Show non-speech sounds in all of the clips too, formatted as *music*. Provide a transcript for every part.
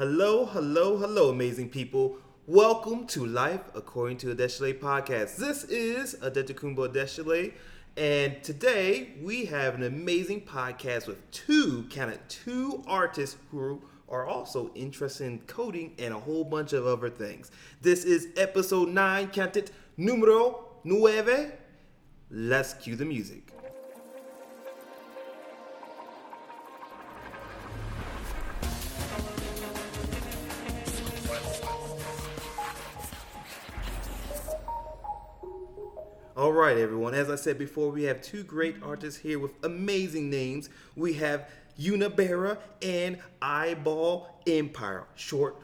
Hello, hello, hello, amazing people. Welcome to Life According to Adeshile podcast. This is Adetokunbo Adeshile, and today we have an amazing podcast with two, kind of two artists who are also interested in coding and a whole bunch of other things. This is episode 9, canted numero nueve. Let's cue the music. All right, everyone. As I said before, we have two great artists here with amazing names. We have Unabara and Eyeball Empire. Short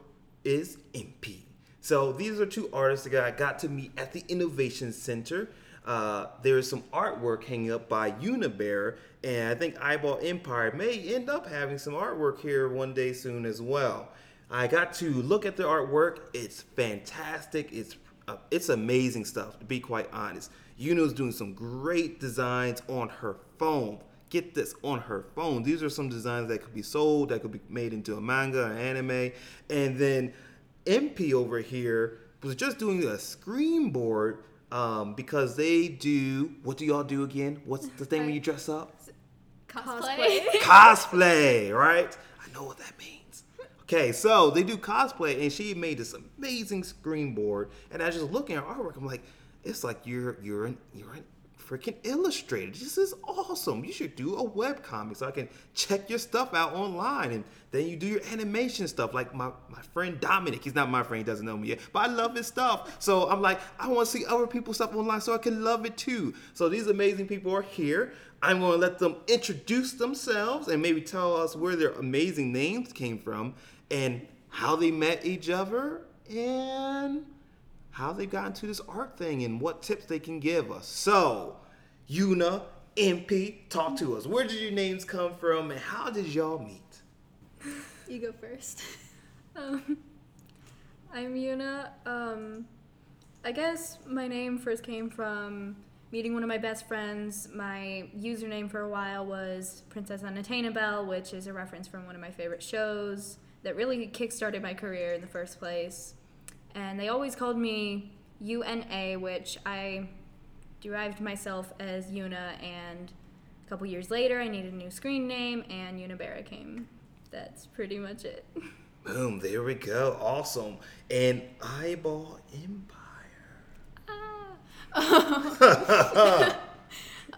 is MP. So these are two artists that I got to meet at the Innovation Center. Uh, there is some artwork hanging up by Unabara, and I think Eyeball Empire may end up having some artwork here one day soon as well. I got to look at the artwork. It's fantastic. It's uh, it's amazing stuff to be quite honest. Yuno's doing some great designs on her phone. Get this on her phone. These are some designs that could be sold, that could be made into a manga or anime. And then MP over here was just doing a screen board um, because they do. What do y'all do again? What's the thing when you dress up? Cosplay. *laughs* cosplay, right? I know what that means. Okay, so they do cosplay, and she made this amazing screen board. And I was just looking at her artwork. I'm like, it's like you're you're an you're an freaking illustrator. This is awesome. You should do a web comic so I can check your stuff out online, and then you do your animation stuff. Like my my friend Dominic, he's not my friend, he doesn't know me yet, but I love his stuff. So I'm like, I want to see other people's stuff online so I can love it too. So these amazing people are here. I'm going to let them introduce themselves and maybe tell us where their amazing names came from and how they met each other and how they got into this art thing and what tips they can give us. So, Yuna, MP, talk to us. Where did your names come from and how did y'all meet? You go first. *laughs* um, I'm Yuna. Um, I guess my name first came from meeting one of my best friends. My username for a while was Princess Unattainable, which is a reference from one of my favorite shows that really kickstarted my career in the first place. And they always called me UNA, which I derived myself as Una. And a couple years later, I needed a new screen name, and Unabara came. That's pretty much it. *laughs* Boom, there we go. Awesome. And Eyeball Empire. *laughs* *laughs*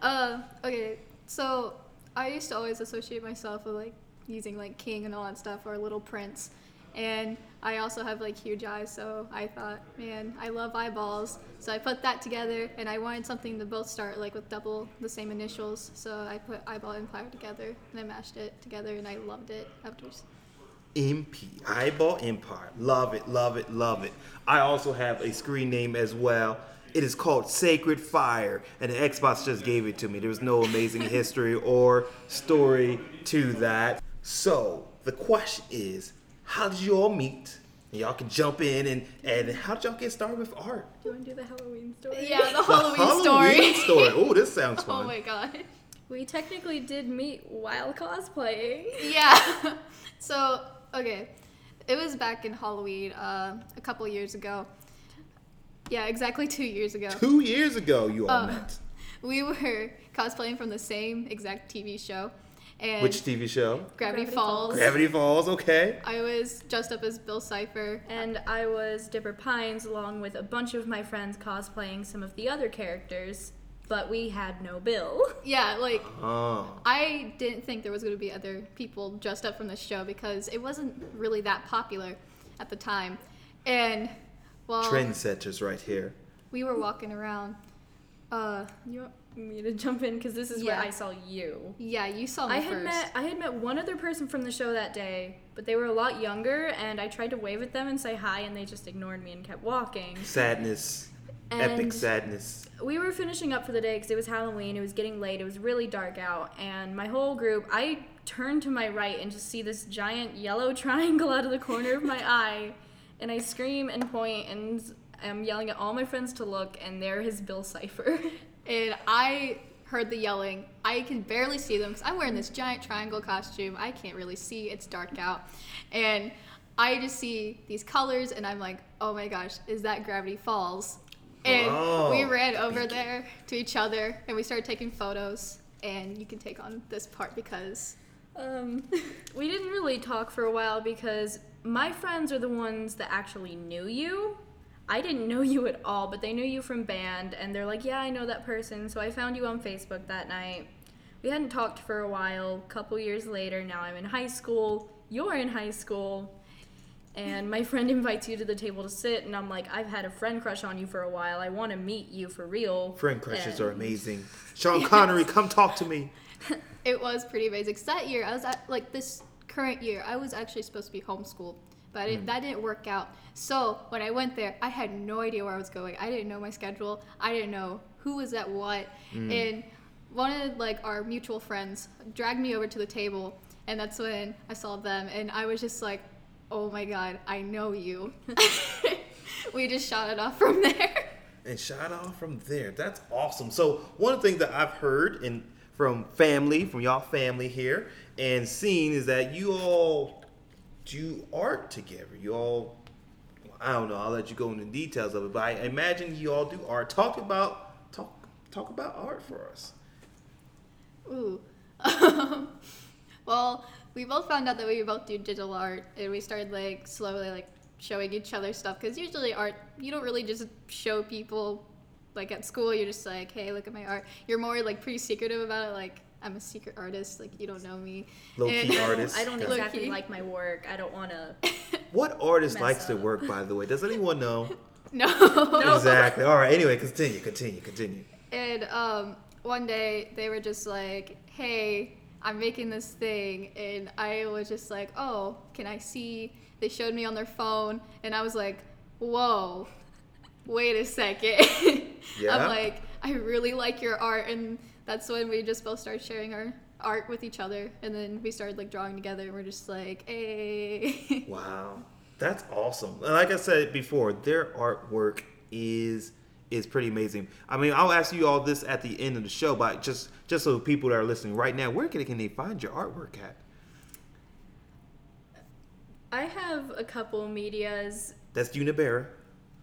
Uh, okay, so I used to always associate myself with like using like king and all that stuff or little prince. And I also have like huge eyes, so I thought, man, I love eyeballs. So I put that together and I wanted something to both start like with double the same initials. So I put eyeball and empire together and I mashed it together and I loved it afterwards. MP, Eyeball Empire. Love it, love it, love it. I also have a screen name as well. It is called Sacred Fire, and the Xbox just gave it to me. There was no amazing history or story to that. So, the question is how did you all meet? And y'all can jump in and, and how did y'all get started with art? Do you want to do the Halloween story? Yeah, the Halloween, Halloween story. story. *laughs* Oh, this sounds fun. oh my god. We technically did meet while cosplaying. Yeah. *laughs* so, okay. It was back in Halloween uh, a couple years ago. Yeah, exactly two years ago. Two years ago, you all Uh, met. *laughs* We were cosplaying from the same exact TV show. And Which TV show? Gravity, Gravity Falls. Falls. Gravity Falls, okay. I was dressed up as Bill Cipher. And I was Dipper Pines along with a bunch of my friends cosplaying some of the other characters, but we had no bill. *laughs* Yeah, like Oh. I didn't think there was going to be other people dressed up from the show because it wasn't really that popular at the time. And well, Trendsetters right here. we were walking around. Uh, You want me to jump in because this is Yeah. where I saw you. yeah, you saw me I had first. met I had met one other person from the show that day, but they were a lot younger, and I tried to wave at them and say hi, and they just ignored me and kept walking. Sadness. Epic sadness. we were finishing up for the day because it was Halloween. It was getting late. It was really dark out, and my whole group. I turned to my right and just see this giant yellow *laughs* triangle out of the corner of my eye, and I scream and point and I'm yelling at all my friends to look, and there is Bill Cipher. *laughs* and I heard the yelling. I can barely see them because I'm wearing this giant triangle costume. I can't really see. It's dark out, and I just see these colors and I'm like, oh my gosh, is that Gravity Falls? And Oh, we ran over thank there to each other and we started taking photos. And you can take on this part because Um, *laughs* we didn't really talk for a while because my friends are the ones that actually knew you. I didn't know you at all, but they knew you from band, and they're like, "Yeah, I know that person." So I found you on Facebook that night. We hadn't talked for a while. couple years later, now I'm in high school. You're in high school. And my friend *laughs* invites you to the table to sit, and I'm like, I've had a friend crush on you for a while. I want to meet you for real. Friend crushes are amazing. Sean *laughs* Connery, come talk to me. *laughs* it was pretty amazing. 'Cause that year, I was at, like this current year, I was actually supposed to be homeschooled, but I didn't, mm. that didn't work out. So when I went there, I had no idea where I was going. I didn't know my schedule. I didn't know who was at what. Mm. And one of like our mutual friends dragged me over to the table, and that's when I saw them, and I was just like, "Oh my god, I know you." *laughs* we just shot it off from there. and shot off from there. That's awesome. So one of the things that I've heard and from family, from y'all family here, and seen is that you all do art together. You all, I don't know. I'll let you go into details of it, but I imagine you all do art. Talk about talk talk about art for us. Ooh. *laughs* well, we both found out that we both do digital art, and we started like slowly like showing each other stuff. Because usually art, you don't really just show people like at school. You're just like, hey, look at my art. You're more like pretty secretive about it. Like I'm a secret artist. Like you don't know me. Low key And- artist. I don't Got it. exactly Low-key. like my work. I don't want to. *laughs* What artist Mess likes their work, by the way? Does *laughs* anyone know? No. Exactly. All right. Anyway, continue, continue, continue. And um, one day they were just like, "Hey, I'm making this thing," and I was just like, "Oh, can I see?" They showed me on their phone, and I was like, "Whoa, wait a second. *laughs* Yeah. I'm like, "I really like your art," and that's when we just both started sharing our art with each other, and then we started like drawing together, and we're just like, "Hey." *laughs* Wow, that's awesome. Like I said before, their artwork is is pretty amazing. I mean, I'll ask you all this at the end of the show, but just just so people that are listening right now, where can, can they find your artwork at? I have a couple medias. That's Unabara.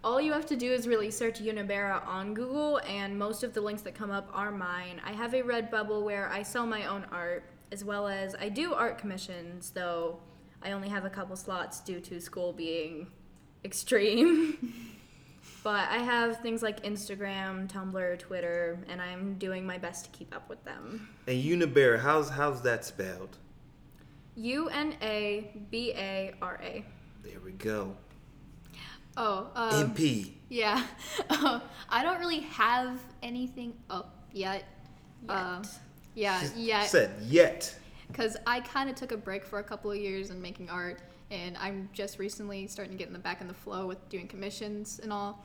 All you have to do is really search Unabara on Google, and most of the links that come up are mine. I have a Redbubble where I sell my own art, as well as I do art commissions, though I only have a couple slots due to school being *laughs* extreme. *laughs* but I have things like Instagram, Tumblr, Twitter, and I'm doing my best to keep up with them. And Unabara, how's how's that spelled? U N A B A R A. There we go. Oh, um, MP. Yeah. Uh, *laughs* I don't really have anything up yet. Uh, yeah, She yet. Said yet. Because I kind of took a break for a couple of years in making art, and I'm just recently starting to get in the back in the flow with doing commissions and all.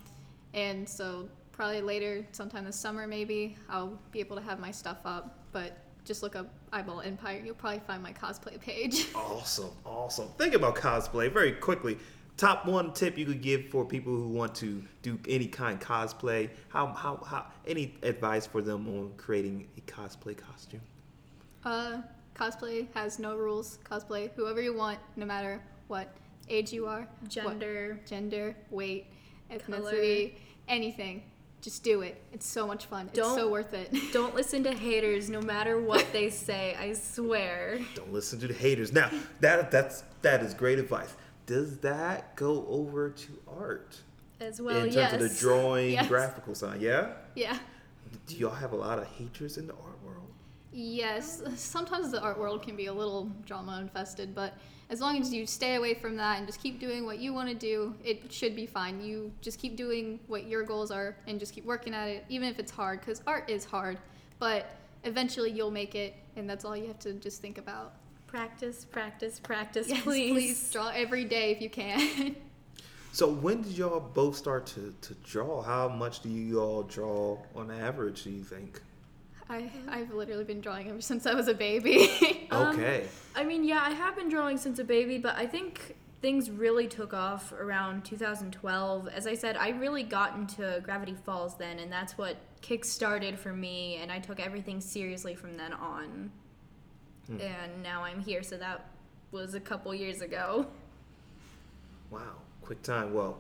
And so probably later, sometime this summer maybe, I'll be able to have my stuff up. But just look up Eyeball Empire. You'll probably find my cosplay page. *laughs* Awesome, awesome. Think about cosplay very quickly. Top one tip you could give for people who want to do any kind of cosplay. How how how any advice for them on creating a cosplay costume? Uh, cosplay has no rules. Cosplay whoever you want, no matter what age you are, what Gender. gender, weight, ethnicity, anything. Just do it. It's so much fun. it's Don't- so worth it. *laughs* Don't listen to haters no matter what they say, I swear. Don't listen to the haters. Now that that's that is great advice. Does that go over to art As well, in terms yes. of the *laughs* drawing, Yes. graphical side? Yeah. yeah. Do y'all have a lot of haters in the art world? Yes. Sometimes the art world can be a little drama infested, but as long as you stay away from that and just keep doing what you want to do, it should be fine. You just keep doing what your goals are and just keep working at it, even if it's hard, because art is hard. But eventually you'll make it, and that's all you have to just think about. Practice, practice, practice, Yes, please. please draw every day if you can. *laughs* So when did y'all both start to, to draw? How much do you all draw on average? Do you think? I, I've literally been drawing ever since I was a baby. *laughs* Um, Okay. I mean, yeah, I have been drawing since a baby, but I think things really took off around 2012. As I said, I really got into Gravity Falls then, and that's what kick-started for me, and I took everything seriously from then on. And now I'm here, so that was a couple years ago. Wow, quick time. Well,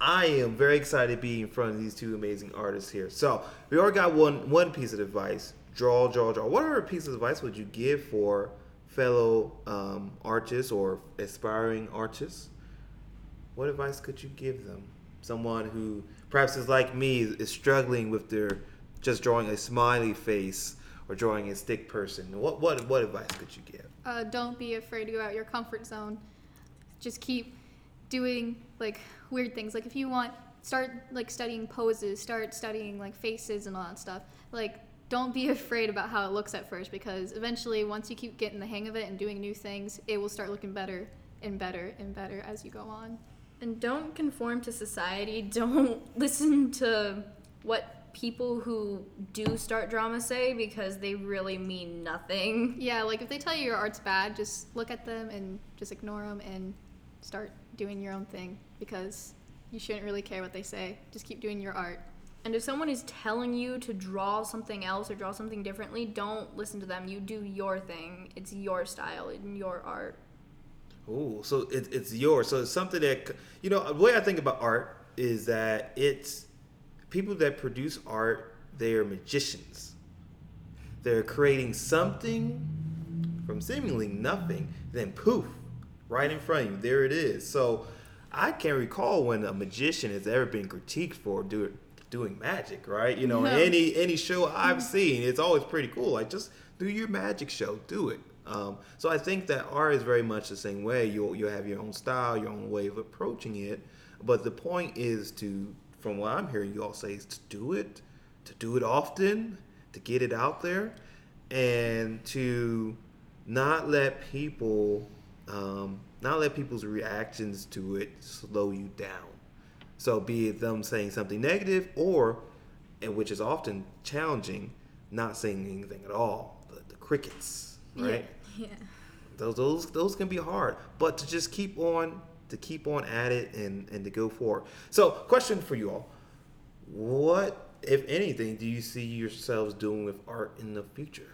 I am very excited to be in front of these two amazing artists here. So we already got one one piece of advice: draw, draw, draw. What other piece of advice would you give for fellow um, artists or aspiring artists? What advice could you give them? Someone who perhaps is like me, is struggling with their just drawing a smiley face or drawing a stick person. What what what advice could you give? Uh, don't be afraid to go out your comfort zone. Just keep doing like weird things. Like if you want, start like studying poses, start studying like faces and all that stuff. Like don't be *laughs* afraid about how it looks at first because eventually once you keep getting the hang of it and doing new things, it will start looking better and better and better as you go on. And don't conform to society. *laughs* Don't listen to what people who do start drama say because they really mean nothing. Yeah, like if they tell you your art's bad, just look at them and just ignore them and start doing your own thing because you shouldn't really care what they say. Just keep doing your art. And if someone is telling you to draw something else or draw something differently, don't listen to them. You do your thing. It's your style and your art. Oh, so it, it's yours. So it's something that you know. The way I think about art is that it's people that produce art. They are magicians. They're creating something from seemingly nothing, then poof, right in front of you. There it is. So I can't recall when a magician has ever been critiqued for doing doing magic, right? You know, No. any any show I've seen, it's always pretty cool. Like just do your magic show, do it. Um, so I think that art is very much the same way. You'll you have your own style, your own way of approaching it. But the point is to, from what I'm hearing you all say, is to do it, to do it often, to get it out there, and to not let people, um, not let people's reactions to it slow you down. So be it them saying something negative or, and which is often challenging, not saying anything at all. The, the crickets, right? Yeah. Those those those can be hard, but to just keep on to keep on at it and and to go forward. So, question for you all: What, if anything, do you see yourselves doing with art in the future?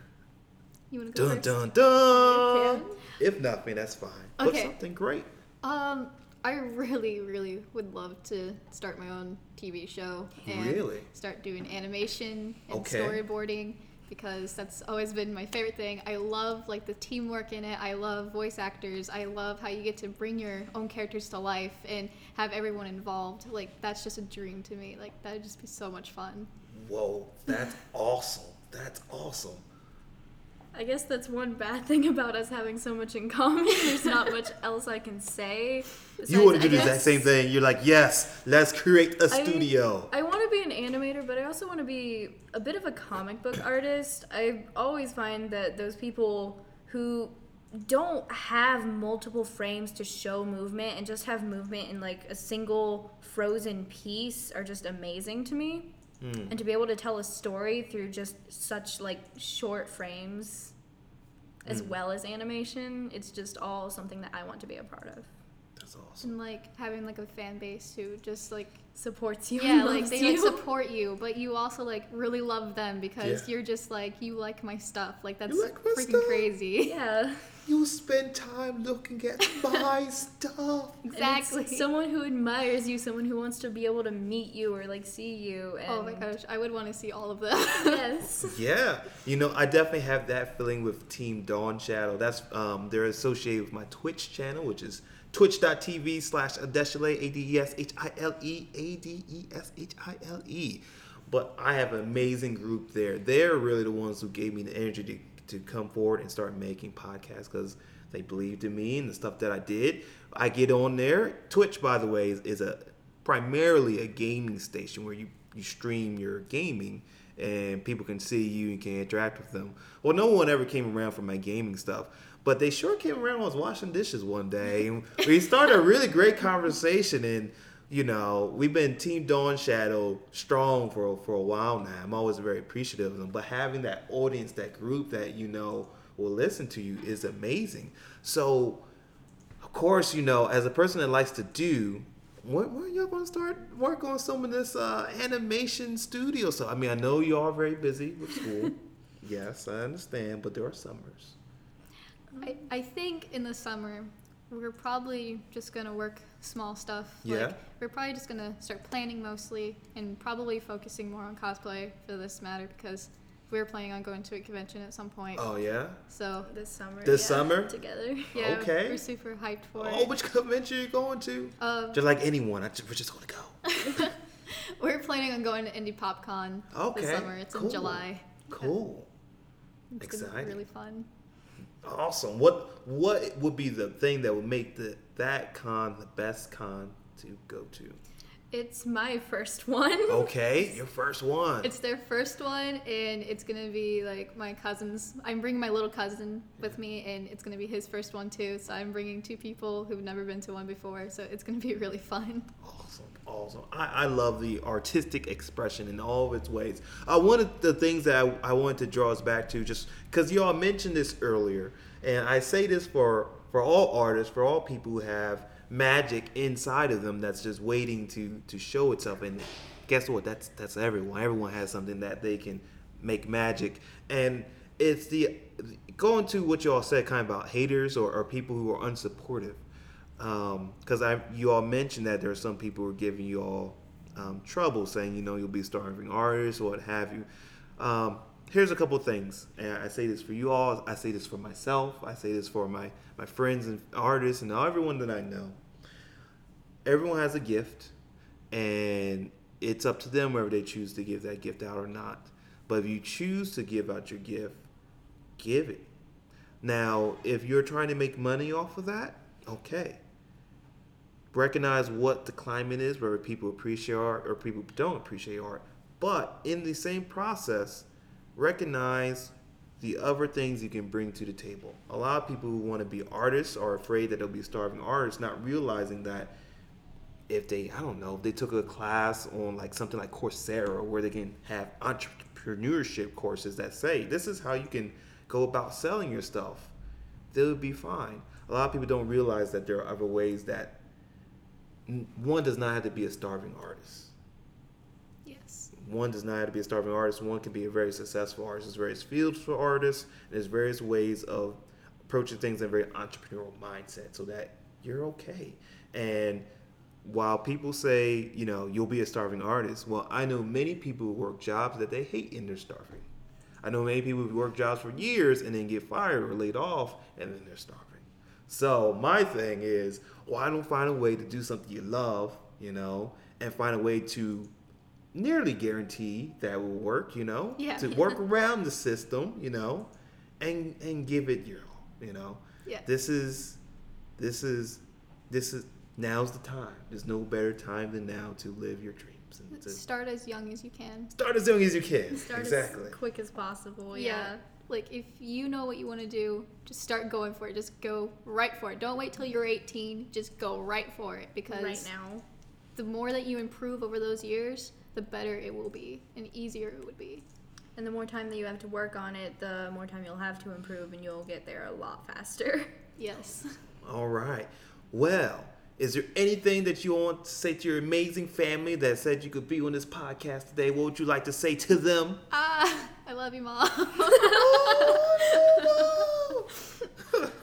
You want to go Dun first? dun dun. You If nothing, that's fine. But Okay. something great. Um, I really, really would love to start my own TV show and Really? start doing animation and Okay. storyboarding because that's always been my favorite thing. I love like the teamwork in it. I love voice actors. I love how you get to bring your own characters to life and have everyone involved. Like that's just a dream to me. Like that'd just be so much fun. Whoa, that's awesome. That's awesome. I guess that's one bad *laughs* thing about us having so much in common. There's not much *laughs* else I can say. you besides, want to do the exact same thing. You're like, yes, let's create a I- studio. I want to be an animator, but I also want to be a bit of a comic book artist. I always find that those people who don't have multiple frames to show movement and just have movement in like a single frozen piece are just amazing to me. Hmm. And to be able to tell a story through just such like short frames as Hmm. well as animation, it's just all something that I want to be a part of. That's awesome. And like having like a fan base who just like Supports you. yeah and like loves they you. like *laughs* support you but you also like really love them because Yeah. you're just like you like my stuff like that's like freaking stuff? crazy Yeah. *laughs* You spend time looking at my *laughs* stuff. And it's exactly someone who admires you, someone who wants to be able to meet you or like see you. And oh my gosh i would want to see all of them Yes. Yeah, you know, I definitely have that feeling with Team Dawn Shadow. That's um, they're associated with my Twitch channel, which is twitch.tv slash Adeshile, A D E S H I L E, A D E S H I L E. But I have an amazing group there. They're really the ones who gave me the energy to, to come forward and start making podcasts because they believed in me and the stuff that I did. I get on there. Twitch, by the way, is, is a primarily a gaming station where you, you stream your gaming and people can see you and can interact with them. Well, no one ever came around for my gaming stuff, but they sure came around when I was washing dishes one day. And we started a really great conversation and you know, we've been Team Dawn Shadow strong for for a while now. I'm always very appreciative of them, but having that audience, that group that you know will listen to you is amazing. So, of course, you know, as a person that likes to do, when, when y'all gonna start work on some of this uh, animation studio stuff? I mean, I know you are very busy with school. *laughs* yes, I understand, but there are summers. I, I think in the summer we're probably just gonna work small stuff. Yeah. Like, we're probably just gonna start planning mostly and probably focusing more on cosplay for this matter because we're planning on going to a convention at some point. Oh yeah. So This summer. This yeah, summer? Together. *laughs* yeah, Okay. we're super hyped for Oh, it. which convention are you going to? Um, Just like anyone, I just, we're just gonna go. *laughs* we're planning on going to Indy PopCon Okay. this summer. It's cool. in July. Cool. It's Exciting. be really fun. Awesome. What what would be the thing that would make the that con the best con to go to? It's my first one. Okay, your first one. It's their first one, and it's gonna be like my cousin's. I'm bringing my little cousin with me, and it's gonna be his first one too. So I'm bringing two people who've never been to one before. So it's gonna be *laughs* really fun. Awesome, awesome. I, I love the artistic expression in all of its ways. Uh, one of the things that I, I wanted to draw us back to, just because you all mentioned this earlier, and I say this for for all artists, for all people who have magic inside of them that's just waiting to to show itself. And guess what? That's that's everyone. Everyone has something that they can make magic, and it's the going to what you all said, kind of about haters or, or people who are unsupportive because I you all mentioned that there are some people who are giving you all um, trouble, saying you know you'll be starving artists or what have you. Um, here's a couple things, and I say this for you all. I say this for myself. I say this for my my friends and artists and everyone that I know. Everyone has a gift, and it's up to them whether they choose to give that gift out or not. But if you choose to give out your gift, give it. Now, if you're trying to make money off of that, okay. Recognize what the climate is, whether people appreciate art or people don't appreciate art. But in the same process, recognize the other things you can bring to the table. A lot of people who want to be artists are afraid that they'll be starving artists, not realizing that if they, I don't know, if they took a class on like something like Coursera where they can have entrepreneurship courses that say this is how you can go about selling your stuff, they would be fine. A lot of people don't realize that there are other ways that one does not have to be a starving artist. Yes. One does not have to be a starving artist. One can be a very successful artist. There's various fields for artists. And there's various ways of approaching things in a very entrepreneurial mindset so that you're okay. And while people say, you know, you'll be a starving artist, well, I know many people who work jobs that they hate and they're starving. I know many people who work jobs for years and then get fired or laid off and then they're starving. So my thing is, why don't find a way to do something you love, you know, and find a way to nearly guarantee that will work, you know, Yeah. to work around the system, you know, and and give it your all, you know. Yeah. This is, this is, this is now's the time. There's no better time than now to live your dreams and to Start as young as you can. start as young as you can. Start exactly. as quick as possible. Yeah. Yeah. Like if you know what you want to do, just start going for it. Just go right for it. Don't wait till you're 18. Just go right for it because Right now. the more that you improve over those years, the better it will be and easier it would be. And the more time that you have to work on it, the more time you'll have to improve, and you'll get there a lot faster. Yes. *laughs* All right. Well, is there anything that you want to say to your amazing family that said you could be on this podcast today? What would you like to say to them? Ah, *laughs* I love you, mom. *laughs*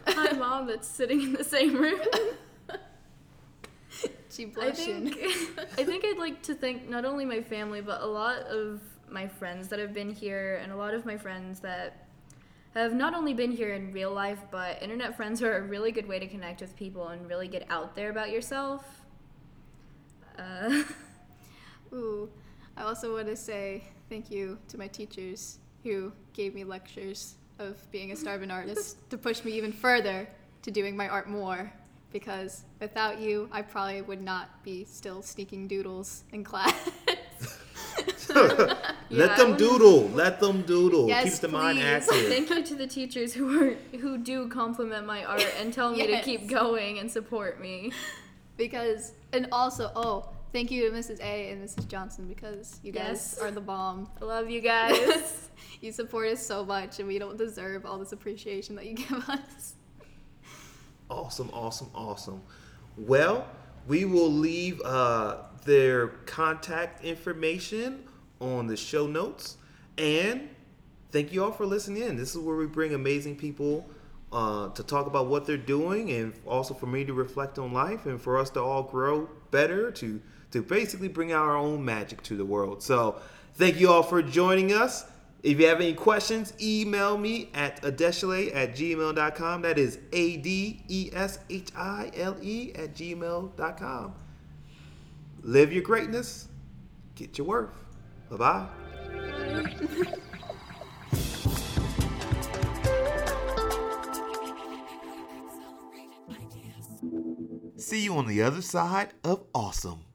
Hi, mom. That's sitting in the same room. *laughs* she I blushing. think I think I'd like to thank not only my family but a lot of my friends that have been here and a lot of my friends that have not only been here in real life but internet friends are a really good way to connect with people and really get out there about yourself. Uh, *laughs* Ooh, I also want to say thank you to my teachers who gave me lectures of being a starving *laughs* artist to push me even further to doing my art more. Because without you, I probably would not be still sneaking doodles in class. *laughs* Let Yeah, I them doodle. Let them doodle. Yes, Keeps the mind active. *laughs* thank you to the teachers who are who do compliment my art and tell me to keep going and support me. because, and also, oh, thank you to Mrs. A and Mrs. Johnson because you guys Yes. are the bomb. I love you *laughs* guys. you support us so much, and we don't deserve all this appreciation that you give us. Awesome, awesome, awesome. Well, we will leave uh, their contact information on the show notes. And thank you all for listening in. This is where we bring amazing people uh, to talk about what they're doing, and also for me to reflect on life, and for us to all grow better to to basically bring our own magic to the world. So, thank you all for joining us. If you have any questions, email me at adeshile at gmail.com. That is A D E S H I L E at gmail.com. Live your greatness, get your worth. Bye bye. See you on the other side of awesome.